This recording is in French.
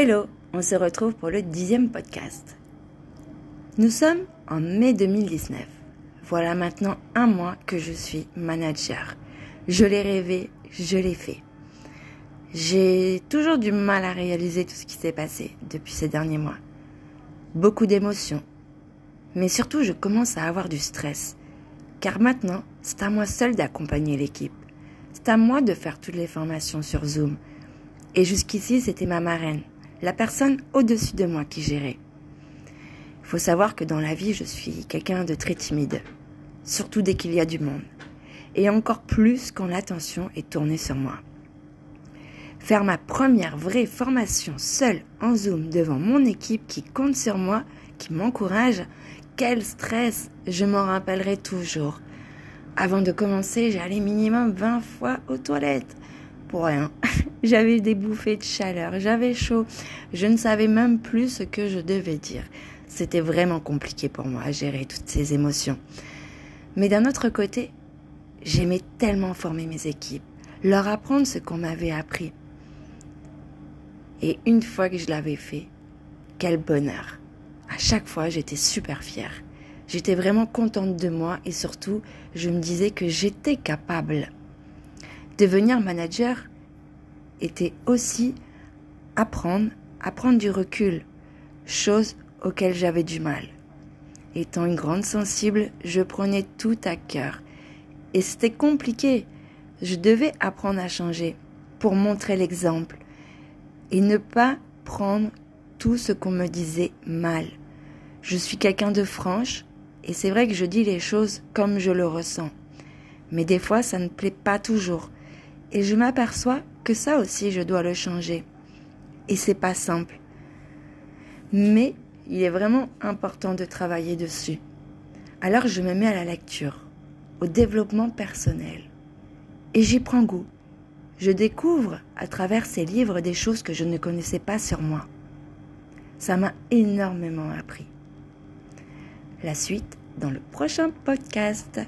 Hello, on se retrouve pour le dixième podcast. Nous sommes en mai 2019. Voilà maintenant un mois que je suis manager. Je l'ai rêvé, je l'ai fait. J'ai toujours du mal à réaliser tout ce qui s'est passé depuis ces derniers mois. Beaucoup d'émotions. Mais surtout, je commence à avoir du stress. Car maintenant, c'est à moi seul d'accompagner l'équipe. C'est à moi de faire toutes les formations sur Zoom. Et jusqu'ici, c'était ma marraine, la personne au-dessus de moi qui gérait. Il faut savoir que dans la vie, je suis quelqu'un de très timide, surtout dès qu'il y a du monde, et encore plus quand l'attention est tournée sur moi. Faire ma première vraie formation seule en Zoom devant mon équipe qui compte sur moi, qui m'encourage, quel stress, je m'en rappellerai toujours. Avant de commencer, j'allais minimum 20 fois aux toilettes. Pour rien. J'avais des bouffées de chaleur, j'avais chaud, je ne savais même plus ce que je devais dire. C'était vraiment compliqué pour moi à gérer toutes ces émotions. Mais d'un autre côté, j'aimais tellement former mes équipes, leur apprendre ce qu'on m'avait appris. Et une fois que je l'avais fait, quel bonheur. À chaque fois, j'étais super fière. J'étais vraiment contente de moi et surtout, je me disais que j'étais capable. Devenir manager était aussi apprendre, apprendre du recul, chose auquel j'avais du mal. Étant une grande sensible, je prenais tout à cœur. Et c'était compliqué. Je devais apprendre à changer pour montrer l'exemple et ne pas prendre tout ce qu'on me disait mal. Je suis quelqu'un de franche et c'est vrai que je dis les choses comme je le ressens. Mais des fois, ça ne plaît pas toujours. Et je m'aperçois ça aussi, je dois le changer. Et c'est pas simple. Mais il est vraiment important de travailler dessus. Alors je me mets à la lecture, au développement personnel. Et j'y prends goût. Je découvre à travers ces livres des choses que je ne connaissais pas sur moi. Ça m'a énormément appris. La suite dans le prochain podcast.